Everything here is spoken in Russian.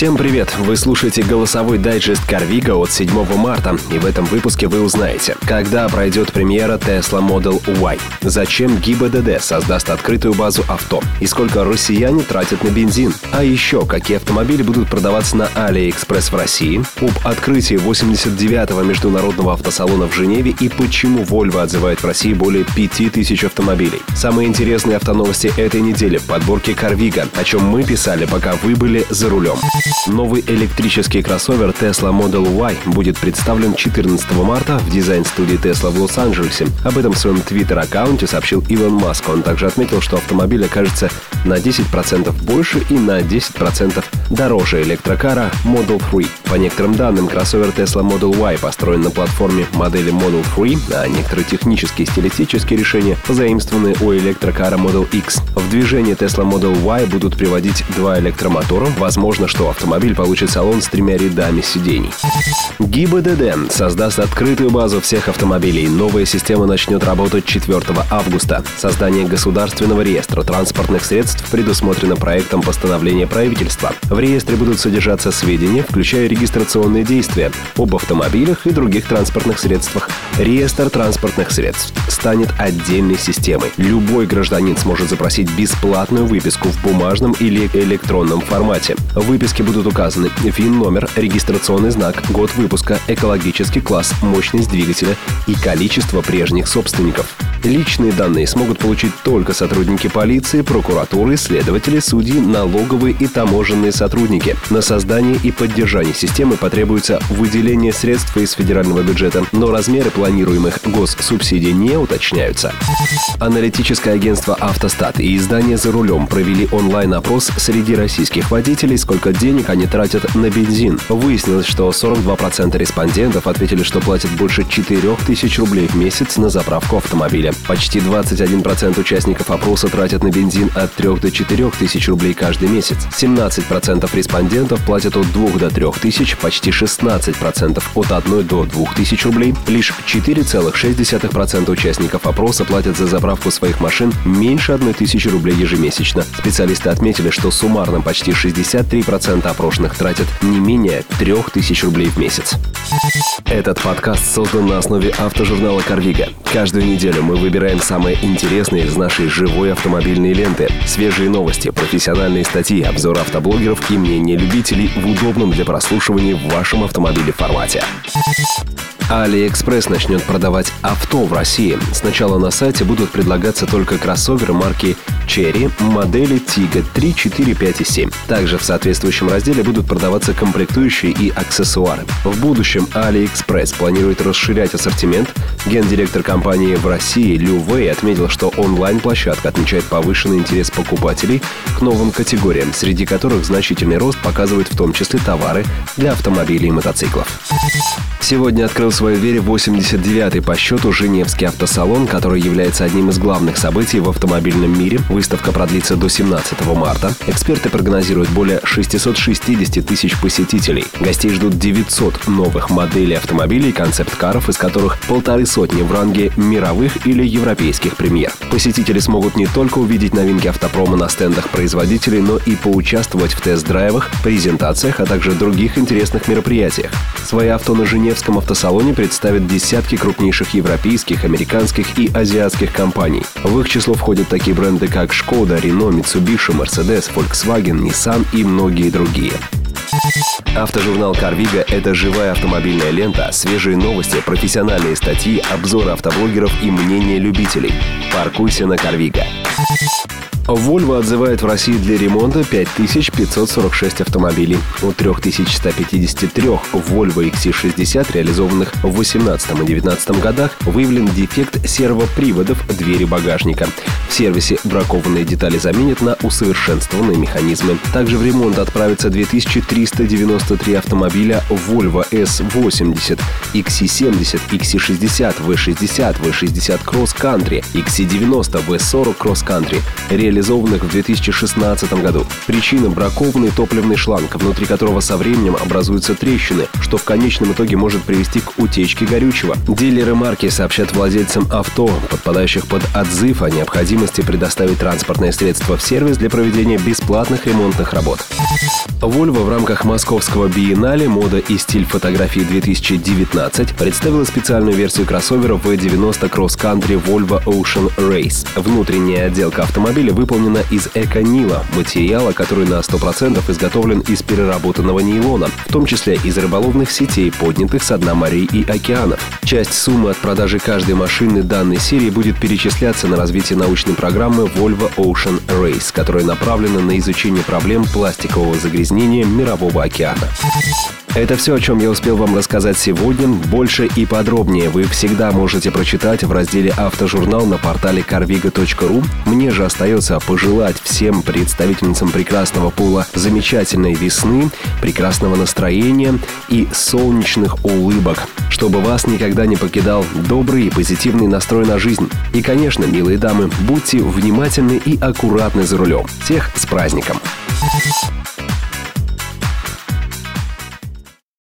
Всем привет! Вы слушаете голосовой дайджест Карвига от 7 марта, и в этом выпуске вы узнаете, когда пройдет премьера Tesla Model Y, зачем ГИБДД создаст открытую базу авто, и сколько россияне тратят на бензин, а еще какие автомобили будут продаваться на AliExpress в России, об открытии 89-го международного автосалона в Женеве и почему Volvo отзывает в России более 5000 автомобилей. Самые интересные автоновости этой недели в подборке Карвига, о чем мы писали, пока вы были за рулем. Новый электрический кроссовер Tesla Model Y будет представлен 14 марта в дизайн-студии Tesla в Лос-Анджелесе. Об этом в своем твиттер-аккаунте сообщил Илон Маск. Он также отметил, что автомобиль окажется на 10% больше и на 10% дороже электрокара Model 3. По некоторым данным, кроссовер Tesla Model Y построен на платформе модели Model 3, а некоторые технические и стилистические решения позаимствованы у электрокара Model X. В движение Tesla Model Y будут приводить два электромотора. Возможно, что автомобиль получит салон с тремя рядами сидений. ГИБДД создаст открытую базу всех автомобилей. Новая система начнет работать 4 августа. Создание государственного реестра транспортных средств предусмотрено проектом постановления правительства. В реестре будут содержаться сведения, включая регистрационные действия об автомобилях и других транспортных средствах. Реестр транспортных средств станет отдельной системой. Любой гражданин сможет запросить бесплатную выписку в бумажном или электронном формате. В выписке будут указаны ВИН-номер, регистрационный знак, год выпуска, экологический класс, мощность двигателя и количество прежних собственников. Личные данные смогут получить только сотрудники полиции, прокуратуры, следователи, судьи, налоговые и таможенные сотрудники. На создание и поддержание системы потребуется выделение средств из федерального бюджета, но размеры планируемых госсубсидий не уточняются. Аналитическое агентство «Автостат» и издание «За рулем» провели онлайн-опрос среди российских водителей, сколько денег они тратят на бензин. Выяснилось, что 42% респондентов ответили, что платят больше 4000 рублей в месяц на заправку автомобиля. Почти 21% участников опроса тратят на бензин от 3 до 4 тысяч рублей каждый месяц. 17% респондентов платят от 2 до 3 тысяч, почти 16% от 1 до 2 тысяч рублей. Лишь 4,6% участников опроса платят за заправку своих машин меньше 1 тысячи рублей ежемесячно. Специалисты отметили, что суммарно почти 63% опрошенных тратят не менее 3 тысяч рублей в месяц. Этот подкаст создан на основе автожурнала «Карвига». Каждую неделю мы выбираем самые интересные из нашей живой автомобильной ленты. Свежие новости, профессиональные статьи, обзор автоблогеров и мнения любителей в удобном для прослушивания в вашем автомобиле формате. AliExpress начнет продавать авто в России. Сначала на сайте будут предлагаться только кроссоверы марки Cherry модели Tiggo 3, 4, 5 и 7. Также в соответствующем разделе будут продаваться комплектующие и аксессуары. В будущем AliExpress планирует расширять ассортимент. Гендиректор компании в России Лю Вэй отметил, что онлайн-площадка отмечает повышенный интерес покупателей к новым категориям, среди которых значительный рост показывает в том числе товары для автомобилей и мотоциклов. Сегодня открыл свою дверь 89-й по счету Женевский автосалон, который является одним из главных событий в автомобильном мире. Выставка продлится до 17 марта. Эксперты прогнозируют более 660 тысяч посетителей. Гостей ждут 900 новых моделей автомобилей, концепт-каров, из которых полторы сотни в ранге мировых или европейских премьер. Посетители смогут не только увидеть новинки автопрома на стендах производителей, но и поучаствовать в тест-драйвах, презентациях, а также других интересных мероприятиях. Свои авто на Жене Женевском автосалоне представят десятки крупнейших европейских, американских и азиатских компаний. В их число входят такие бренды, как Шкода, Рено, Mitsubishi, Mercedes, Volkswagen, Nissan и многие другие. Автожурнал «Карвига» — это живая автомобильная лента, свежие новости, профессиональные статьи, обзоры автоблогеров и мнения любителей. Паркуйся на «Карвига». Volvo отзывает в России для ремонта 5546 автомобилей. У 3153 Volvo XC60, реализованных в 2018 и 2019 годах, выявлен дефект сервоприводов двери багажника. В сервисе бракованные детали заменят на усовершенствованные механизмы. Также в ремонт отправятся 2393 автомобиля Volvo S80, XC70, XC60, V60, V60 Cross Country, XC90, V40 Cross Country, реализованных в 2016 году. Причина – бракованный топливный шланг, внутри которого со временем образуются трещины, что в конечном итоге может привести к утечке горючего. Дилеры марки сообщат владельцам авто, подпадающих под отзыв о необходимости предоставить транспортное средство в сервис для проведения бесплатных ремонтных работ. Volvo в рамках московского биеннале «Мода и стиль фотографии 2019» представила специальную версию кроссовера V90 Cross Country Volvo Ocean Race. Внутренняя отделка автомобиля выполнена из эко-нила, материала, который на 100% изготовлен из переработанного нейлона, в том числе из рыболовных сетей, поднятых с дна морей и океанов. Часть суммы от продажи каждой машины данной серии будет перечисляться на развитие научной программы Volvo Ocean Race, которая направлена на изучение проблем пластикового загрязнения мирового океана. Это все, о чем я успел вам рассказать сегодня. Больше и подробнее вы всегда можете прочитать в разделе «Автожурнал» на портале carvigo.ru. Мне же остается пожелать всем представительницам прекрасного пола замечательной весны, прекрасного настроения и солнечных улыбок, чтобы вас никогда не покидал добрый и позитивный настрой на жизнь. И, конечно, милые дамы, будьте внимательны и аккуратны за рулем. Всех с праздником!